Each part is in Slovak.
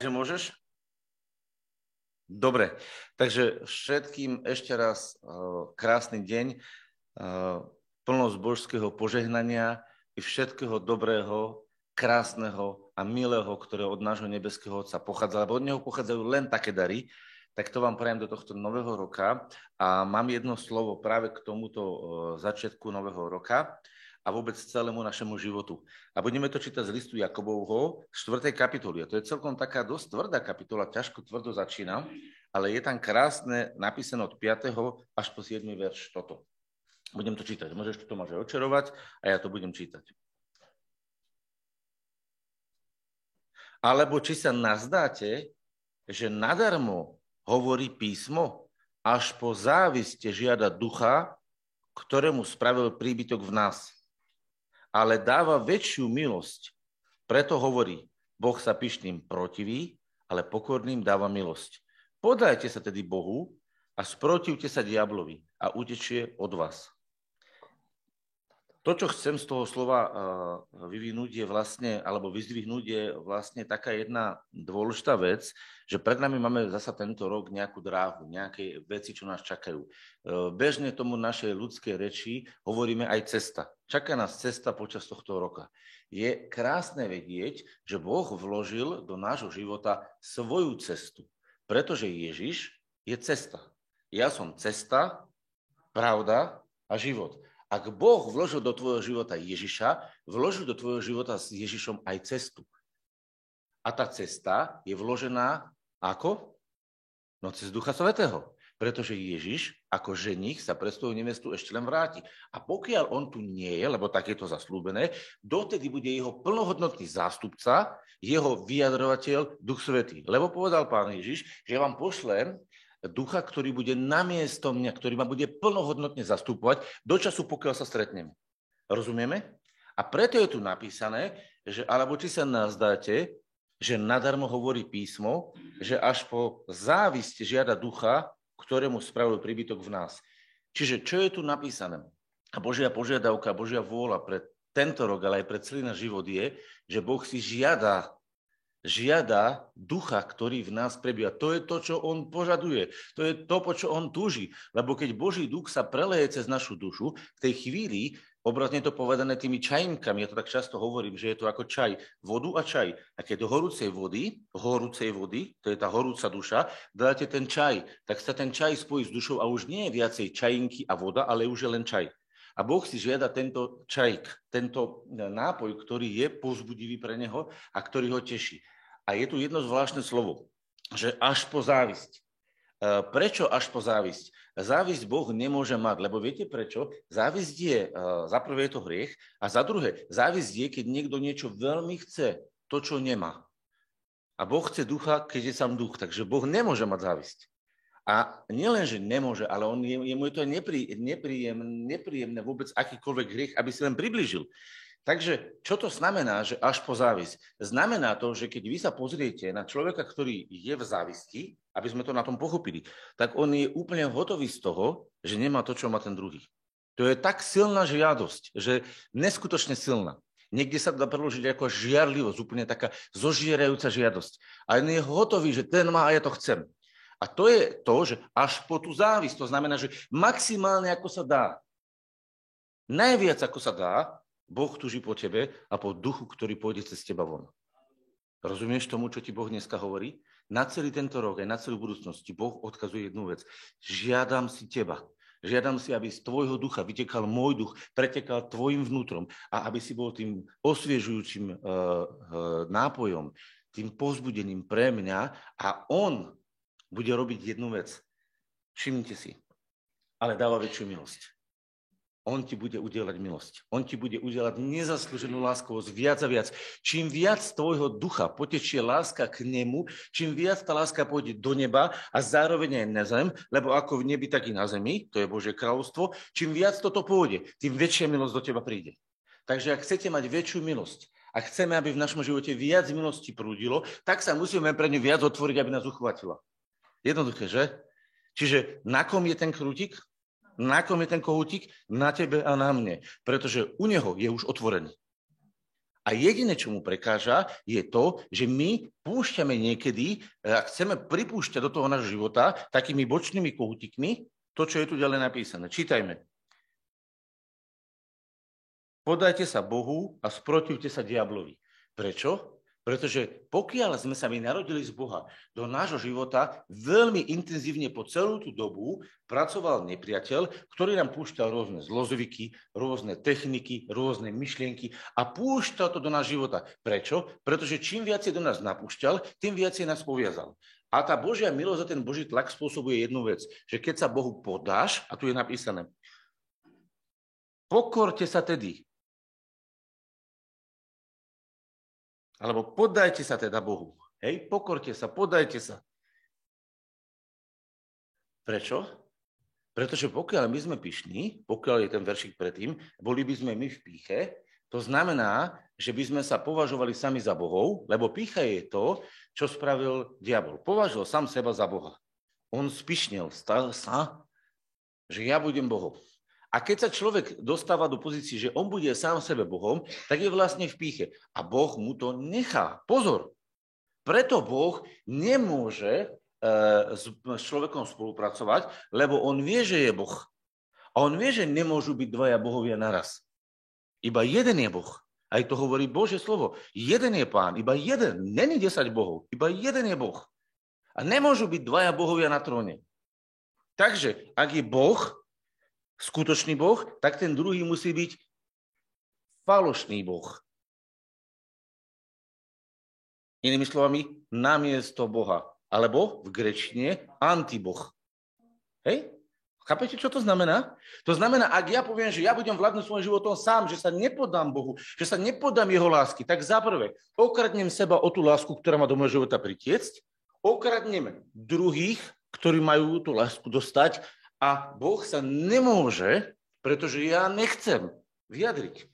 Že môžeš? Dobre, takže všetkým ešte raz uh, krásny deň, uh, plnosť božského požehnania i všetkého dobrého, krásneho a milého, ktoré od nášho nebeského Otca pochádza, lebo od Neho pochádzajú len také dary, tak to vám prajem do tohto nového roka a mám jedno slovo práve k tomuto uh, začiatku nového roka a vôbec celému našemu životu. A budeme to čítať z listu Jakobovho, 4. kapitoly. A to je celkom taká dosť tvrdá kapitola, ťažko tvrdo začína, ale je tam krásne napísané od 5. až po 7. verš toto. Budem to čítať. Môžeš to môže očarovať a ja to budem čítať. Alebo či sa nazdáte, že nadarmo hovorí písmo, až po záviste žiada ducha, ktorému spravil príbytok v nás ale dáva väčšiu milosť. Preto hovorí, Boh sa pyšným protiví, ale pokorným dáva milosť. Podajte sa tedy Bohu a sprotivte sa diablovi a utečie od vás. To, čo chcem z toho slova vyvinúť je vlastne, alebo vyzdvihnúť je vlastne taká jedna dôležitá vec, že pred nami máme zasa tento rok nejakú dráhu, nejaké veci, čo nás čakajú. E, bežne tomu našej ľudskej reči hovoríme aj cesta. Čaká nás cesta počas tohto roka. Je krásne vedieť, že Boh vložil do nášho života svoju cestu, pretože Ježiš je cesta. Ja som cesta, pravda a život. Ak Boh vložil do tvojho života Ježiša, vložil do tvojho života s Ježišom aj cestu. A tá cesta je vložená ako? No cez Ducha Svetého. Pretože Ježiš ako ženich sa pre svoju nevestu ešte len vráti. A pokiaľ on tu nie je, lebo tak je to zaslúbené, dotedy bude jeho plnohodnotný zástupca, jeho vyjadrovateľ Duch Svetý. Lebo povedal pán Ježiš, že vám pošlem ducha, ktorý bude namiesto mňa, ktorý ma bude plnohodnotne zastupovať do času, pokiaľ sa stretneme. Rozumieme? A preto je tu napísané, že alebo či sa nazdáte, že nadarmo hovorí písmo, že až po závisť žiada ducha, ktorému spravil príbytok v nás. Čiže čo je tu napísané? A Božia požiadavka, Božia vôľa pre tento rok, ale aj pre celý náš život je, že Boh si žiada žiada ducha, ktorý v nás prebýva. To je to, čo on požaduje. To je to, po čo on túži. Lebo keď Boží duch sa preleje cez našu dušu, v tej chvíli, obrazne to povedané tými čajnkami, ja to tak často hovorím, že je to ako čaj, vodu a čaj. A keď do horúcej vody, horúcej vody, to je tá horúca duša, dáte ten čaj, tak sa ten čaj spojí s dušou a už nie je viacej čajinky a voda, ale už je len čaj. A Boh si žiada tento čajk, tento nápoj, ktorý je povzbudivý pre neho a ktorý ho teší. A je tu jedno zvláštne slovo, že až po závisť. E, prečo až po závisť? Závisť Boh nemôže mať, lebo viete prečo? Závisť je, e, za prvé je to hriech, a za druhé, závisť je, keď niekto niečo veľmi chce, to, čo nemá. A Boh chce ducha, keď je sám duch, takže Boh nemôže mať závisť. A nielen, že nemôže, ale on, je, je mu je to neprí, nepríjemné, nepríjemné vôbec akýkoľvek hriech, aby si len približil. Takže čo to znamená, že až po závisť? Znamená to, že keď vy sa pozriete na človeka, ktorý je v závisti, aby sme to na tom pochopili, tak on je úplne hotový z toho, že nemá to, čo má ten druhý. To je tak silná žiadosť, že neskutočne silná. Niekde sa dá preložiť ako žiarlivosť, úplne taká zožierajúca žiadosť. A on je hotový, že ten má a ja to chcem. A to je to, že až po tú závisť, to znamená, že maximálne ako sa dá, najviac ako sa dá, Boh tuží po tebe a po duchu, ktorý pôjde cez teba von. Rozumieš tomu, čo ti Boh dneska hovorí? Na celý tento rok, aj na celú budúcnosť ti Boh odkazuje jednu vec. Žiadam si teba. Žiadam si, aby z tvojho ducha vytekal môj duch, pretekal tvojim vnútrom a aby si bol tým osviežujúcim uh, uh, nápojom, tým pozbudením pre mňa a on bude robiť jednu vec. Všimnite si, ale dáva väčšiu milosť. On ti bude udelať milosť. On ti bude udelať nezaslúženú láskovosť viac a viac. Čím viac tvojho ducha potečie láska k nemu, čím viac tá láska pôjde do neba a zároveň aj na zem, lebo ako v nebi, tak i na zemi, to je Božie kráľovstvo, čím viac toto pôjde, tým väčšia milosť do teba príde. Takže ak chcete mať väčšiu milosť, a chceme, aby v našom živote viac milosti prúdilo, tak sa musíme pre ňu viac otvoriť, aby nás uchvátila. Jednoduché, že? Čiže na kom je ten krútik? Na kom je ten kohútik? Na tebe a na mne. Pretože u neho je už otvorený. A A jediné, čo mu prekáža, je to, že my púšťame niekedy, e, ak chceme pripúšťať do toho nášho života takými bočnými kohútikmi, to, čo je tu ďalej napísané. Čítajme. Podajte sa Bohu a sprotivte sa diablovi. Prečo? Pretože pokiaľ sme sa my narodili z Boha, do nášho života veľmi intenzívne po celú tú dobu pracoval nepriateľ, ktorý nám púšťal rôzne zlozvyky, rôzne techniky, rôzne myšlienky a púšťal to do nášho života. Prečo? Pretože čím viacej do nás napúšťal, tým viacej nás poviazal. A tá Božia milosť a ten Boží tlak spôsobuje jednu vec, že keď sa Bohu podáš, a tu je napísané, pokorte sa tedy, Alebo poddajte sa teda Bohu. Hej, pokorte sa, podajte sa. Prečo? Pretože pokiaľ my sme pyšní, pokiaľ je ten veršik predtým, boli by sme my v píche, to znamená, že by sme sa považovali sami za Bohov, lebo pícha je to, čo spravil diabol. Považoval sám seba za Boha. On spišnil, stal sa, že ja budem Bohom. A keď sa človek dostáva do pozície, že on bude sám sebe Bohom, tak je vlastne v píche. A Boh mu to nechá. Pozor. Preto Boh nemôže e, s človekom spolupracovať, lebo on vie, že je Boh. A on vie, že nemôžu byť dvaja bohovia naraz. Iba jeden je Boh. Aj to hovorí Bože slovo. Jeden je pán, iba jeden. Není desať bohov, iba jeden je Boh. A nemôžu byť dvaja bohovia na tróne. Takže, ak je Boh, skutočný Boh, tak ten druhý musí byť falošný Boh. Inými slovami, namiesto Boha. Alebo v grečine antiboh. Hej? Chápete, čo to znamená? To znamená, ak ja poviem, že ja budem vládnuť svojim životom sám, že sa nepodám Bohu, že sa nepodám jeho lásky, tak zaprvé okradnem seba o tú lásku, ktorá má do môjho života pritiecť, okradnem druhých, ktorí majú tú lásku dostať a Boh sa nemôže, pretože ja nechcem vyjadriť.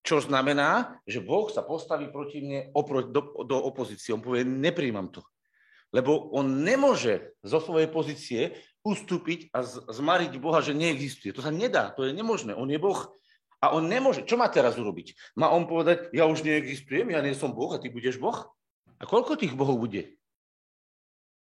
Čo znamená, že Boh sa postaví proti mne opro- do, do opozície. On povie, nepríjmam to. Lebo on nemôže zo svojej pozície ustúpiť a zmariť Boha, že neexistuje. To sa nedá, to je nemožné. On je Boh. A on nemôže. Čo má teraz urobiť? Má on povedať, ja už neexistujem, ja nie som Boh a ty budeš Boh? A koľko tých Bohov bude?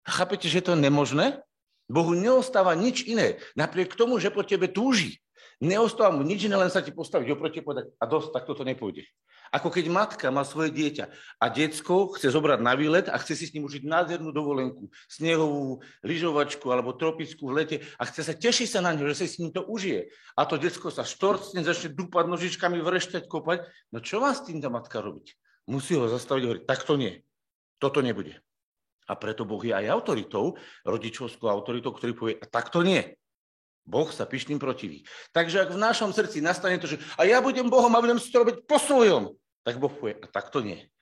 Chápete, že to je nemožné? Bohu neostáva nič iné. Napriek tomu, že po tebe túži. Neostáva mu nič iné, len sa ti postaviť oproti povedať a dosť, tak toto nepôjde. Ako keď matka má svoje dieťa a diecko chce zobrať na výlet a chce si s ním užiť nádhernú dovolenku, snehovú lyžovačku alebo tropickú v lete a chce sa tešiť sa na ňo, že sa s ním to užije. A to diecko sa štorcne, začne dúpať nožičkami, vrešťať, kopať. No čo má s tým tá matka robiť? Musí ho zastaviť a hovoriť, tak to nie. Toto nebude. A preto Boh je aj autoritou, rodičovskou autoritou, ktorý povie, a tak to nie. Boh sa pyšným protiví. Takže ak v našom srdci nastane to, že a ja budem Bohom a budem si to robiť po svojom, tak Boh povie, a tak to nie.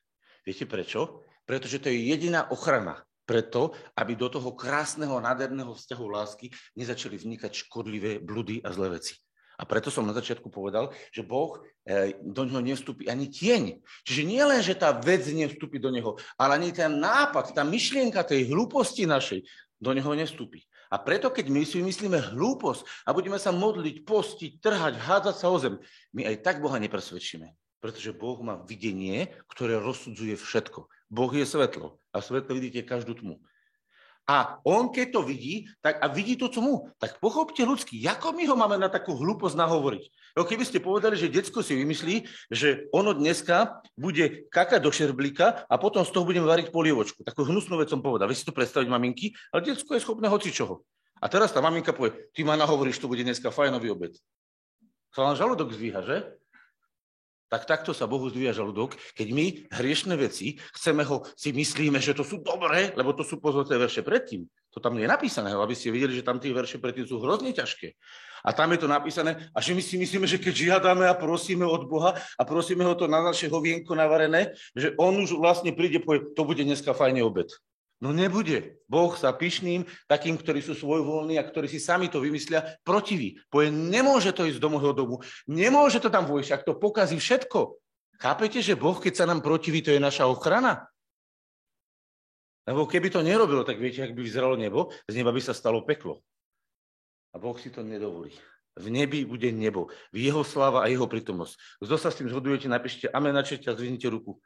Viete prečo? Pretože to je jediná ochrana. Preto, aby do toho krásneho, nádherného vzťahu lásky nezačali vnikať škodlivé bludy a zlé veci. A preto som na začiatku povedal, že Boh e, do neho nevstúpi ani tieň. Čiže nie len, že tá vec nevstúpi do neho, ale ani ten nápad, tá myšlienka tej hlúposti našej do neho nevstúpi. A preto, keď my si myslíme hlúposť a budeme sa modliť, postiť, trhať, hádzať sa o zem, my aj tak Boha nepresvedčíme. Pretože Boh má videnie, ktoré rozsudzuje všetko. Boh je svetlo a svetlo vidíte každú tmu. A on, keď to vidí, tak a vidí to, co mu, tak pochopte ľudský, ako my ho máme na takú hlúposť nahovoriť. No keby ste povedali, že detsko si vymyslí, že ono dneska bude kakať do šerblíka a potom z toho budeme variť polievočku. Takú hnusnú vec som povedal. Vy si to predstaviť, maminky, ale detsko je schopné hoci čoho. A teraz tá maminka povie, ty ma nahovoríš, to bude dneska fajnový obed. Sa vám žalúdok zvíha, že? Tak takto sa Bohu zdvíja žalúdok, keď my hriešne veci chceme ho, si myslíme, že to sú dobré, lebo to sú pozorné verše predtým. To tam nie je napísané, aby ste videli, že tam tie verše predtým sú hrozne ťažké. A tam je to napísané, a že my si myslíme, že keď žiadame a prosíme od Boha a prosíme ho to na naše hovienko navarené, že on už vlastne príde povie, to bude dneska fajný obed. No nebude. Boh sa pyšným, takým, ktorí sú svojvoľní a ktorí si sami to vymyslia, protiví. Povie, nemôže to ísť do môjho domu, nemôže to tam vojsť, ak to pokazí všetko. Chápete, že Boh, keď sa nám protiví, to je naša ochrana? Lebo keby to nerobilo, tak viete, ak by vyzeralo nebo, z neba by sa stalo peklo. A Boh si to nedovolí. V nebi bude nebo, v jeho sláva a jeho prítomnosť. Kto sa s tým zhodujete, napíšte amen na a zvinite ruku.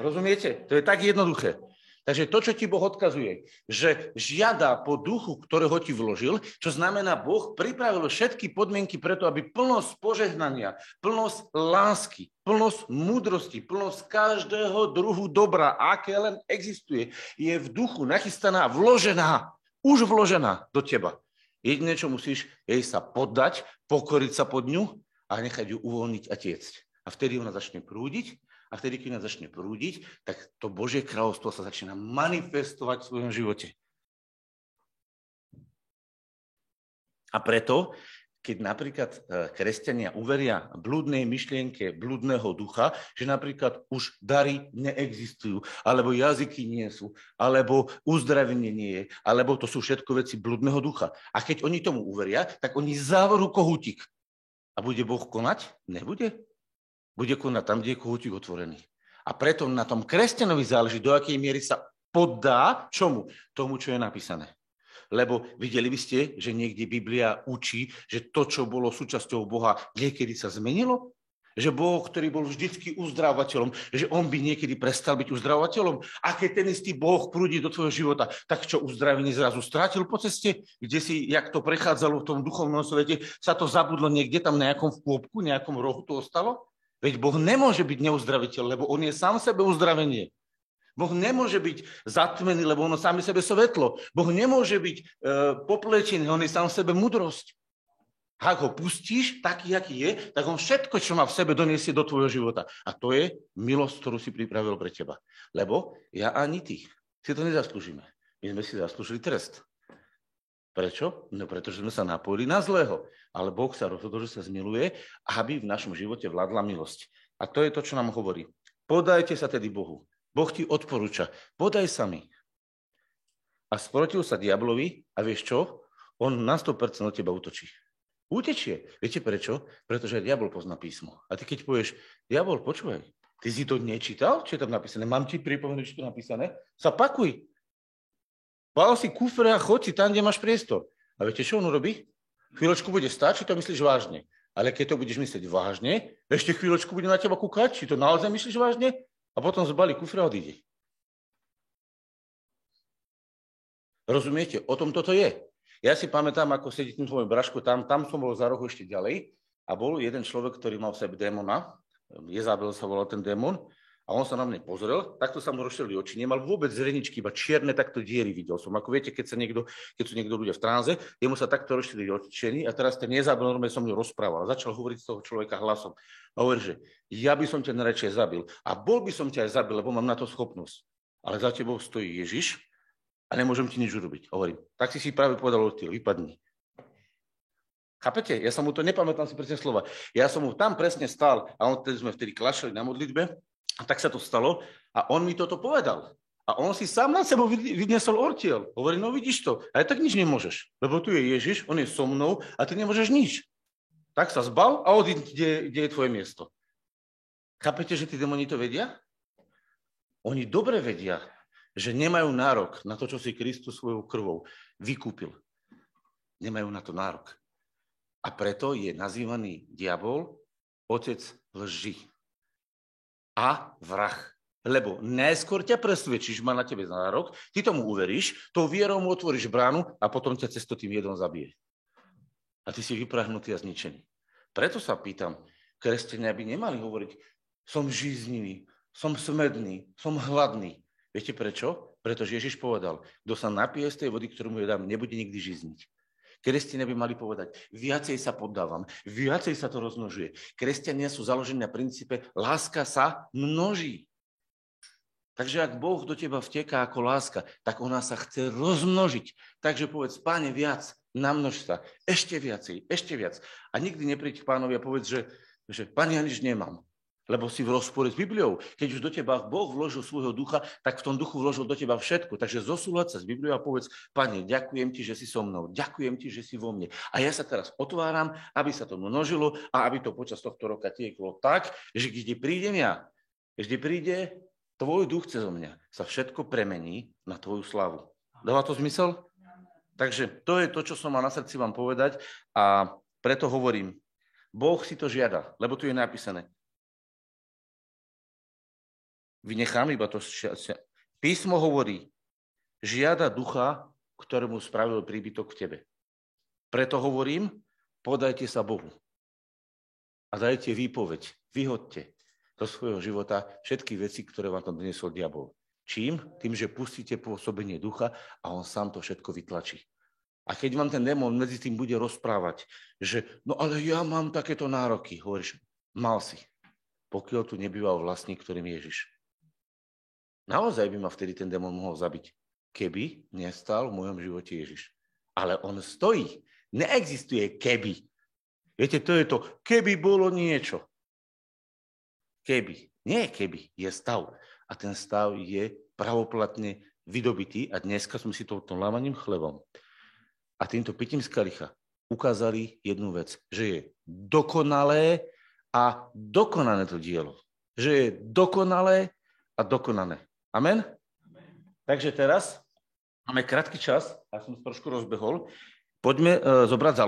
Rozumiete? To je tak jednoduché. Takže to, čo ti Boh odkazuje, že žiada po duchu, ktorého ti vložil, čo znamená, Boh pripravil všetky podmienky preto, aby plnosť požehnania, plnosť lásky, plnosť múdrosti, plnosť každého druhu dobra, aké len existuje, je v duchu nachystaná, vložená, už vložená do teba. Jediné, čo musíš, je sa poddať, pokoriť sa pod ňu a nechať ju uvoľniť a tiecť. A vtedy ona začne prúdiť a vtedy, keď ona začne prúdiť, tak to Božie kráľovstvo sa začína manifestovať v svojom živote. A preto keď napríklad e, kresťania uveria blúdnej myšlienke blúdneho ducha, že napríklad už dary neexistujú, alebo jazyky nie sú, alebo uzdravenie nie je, alebo to sú všetko veci blúdneho ducha. A keď oni tomu uveria, tak oni závoru kohútik. A bude Boh konať? Nebude. Bude konať tam, kde je kohútik otvorený. A preto na tom kresťanovi záleží, do akej miery sa poddá čomu? Tomu, čo je napísané. Lebo videli by ste, že niekde Biblia učí, že to, čo bolo súčasťou Boha, niekedy sa zmenilo? Že Boh, ktorý bol vždycky uzdravovateľom, že on by niekedy prestal byť uzdravovateľom. A keď ten istý Boh prúdi do tvojho života, tak čo uzdravenie zrazu strátil po ceste? Kde si, jak to prechádzalo v tom duchovnom svete, sa to zabudlo niekde tam na nejakom kôpku, nejakom rohu to ostalo? Veď Boh nemôže byť neuzdraviteľ, lebo on je sám sebe uzdravenie. Boh nemôže byť zatmený, lebo ono sám sebe svetlo. Boh nemôže byť e, poplečený, on je sám sebe mudrosť. Ak ho pustíš taký, aký je, tak on všetko, čo má v sebe, doniesie do tvojho života. A to je milosť, ktorú si pripravil pre teba. Lebo ja ani ty si to nezaslúžime. My sme si zaslúžili trest. Prečo? No pretože sme sa napojili na zlého. Ale Boh sa rozhodol, že sa zmiluje, aby v našom živote vládla milosť. A to je to, čo nám hovorí. Podajte sa tedy Bohu. Boh ti odporúča, podaj sa mi. A sprotil sa diablovi a vieš čo? On na 100% od teba útočí. Utečie. Viete prečo? Pretože diabol pozná písmo. A ty keď povieš, diabol, počúvaj, ty si to nečítal, čo je tam napísané? Mám ti pripomenúť, čo je napísané? Sa pakuj. Bal si kufre a choď si tam, kde máš priestor. A viete, čo on urobí? Chvíľočku bude stať, či to myslíš vážne. Ale keď to budeš myslieť vážne, ešte chvíľočku bude na teba kúkať, či to naozaj myslíš vážne, a potom zbalí kufre a odíde. Rozumiete? O tom toto je. Ja si pamätám, ako sedí tým svojom brašku, tam, tam som bol za rohu ešte ďalej a bol jeden človek, ktorý mal v sebe démona, Jezabel sa volal ten démon, a on sa na mne pozrel, takto sa mu rozšili oči, nemal vôbec zreničky, iba čierne takto diery videl som. Ako viete, keď, sa niekto, keď sú niekto ľudia v tranze, jemu sa takto rozšili oči a teraz ten normálne som mňu rozprával. Začal hovoriť z toho človeka hlasom. A hovorí, že ja by som ťa najradšej zabil. A bol by som ťa aj zabil, lebo mám na to schopnosť. Ale za tebou stojí Ježiš a nemôžem ti nič urobiť. Hovorím, tak si si práve povedal od vypadni. Chápete? Ja som mu to, nepamätám si presne slova. Ja som mu tam presne stál a on, sme vtedy klašali na modlitbe a tak sa to stalo a on mi toto povedal. A on si sám na sebou vyniesol ortiel. Hovorí, no vidíš to, aj tak nič nemôžeš, lebo tu je Ježiš, on je so mnou a ty nemôžeš nič. Tak sa zbal a odíď, kde, kde je tvoje miesto. Chápete, že tí demoni to vedia? Oni dobre vedia, že nemajú nárok na to, čo si Kristus svojou krvou vykúpil. Nemajú na to nárok. A preto je nazývaný diabol otec lži a vrah. Lebo najskôr ťa presvedčí, že má na tebe nárok, ty tomu uveríš, tou vierou mu otvoríš bránu a potom ťa cesto tým jedom zabije. A ty si vyprahnutý a zničený. Preto sa pýtam, kresťania by nemali hovoriť, som žíznivý, som smedný, som hladný. Viete prečo? Pretože Ježiš povedal, kto sa napije z tej vody, ktorú mu dám, nebude nikdy žizniť. Kresťania by mali povedať, viacej sa poddávam, viacej sa to rozmnožuje. Kresťania sú založení na princípe, láska sa množí. Takže ak Boh do teba vteká ako láska, tak ona sa chce rozmnožiť. Takže povedz, páne, viac, namnož sa, ešte viacej, ešte viac. A nikdy nepríď k pánovi a povedz, že, že páne, ja nič nemám lebo si v rozpore s Bibliou. Keď už do teba Boh vložil svojho ducha, tak v tom duchu vložil do teba všetko. Takže zosúľať sa s Bibliou a povedz, Pane, ďakujem ti, že si so mnou, ďakujem ti, že si vo mne. A ja sa teraz otváram, aby sa to množilo a aby to počas tohto roka tieklo tak, že kde prídem ja, kde príde tvoj duch cez mňa, sa všetko premení na tvoju slavu. Dáva to zmysel? Takže to je to, čo som mal na srdci vám povedať a preto hovorím, Boh si to žiada, lebo tu je napísané. Vynechám iba to. Písmo hovorí, žiada ducha, ktorému spravil príbytok v tebe. Preto hovorím, podajte sa Bohu a dajte výpoveď, vyhodte do svojho života všetky veci, ktoré vám tam doniesol diabol. Čím? Tým, že pustíte pôsobenie ducha a on sám to všetko vytlačí. A keď vám ten démon medzi tým bude rozprávať, že no ale ja mám takéto nároky, hovoríš, mal si, pokiaľ tu nebýval vlastník, ktorým Ježiš. Naozaj by ma vtedy ten démon mohol zabiť, keby nestal v mojom živote Ježiš. Ale on stojí. Neexistuje keby. Viete, to je to, keby bolo niečo. Keby. Nie keby, je stav. A ten stav je pravoplatne vydobitý a dneska sme si to tom lámaním chlebom a týmto pitím z kalicha ukázali jednu vec, že je dokonalé a dokonané to dielo. Že je dokonalé a dokonané. Amen? Amen. Takže teraz máme krátky čas, ja som trošku rozbehol. Poďme uh, zobrať za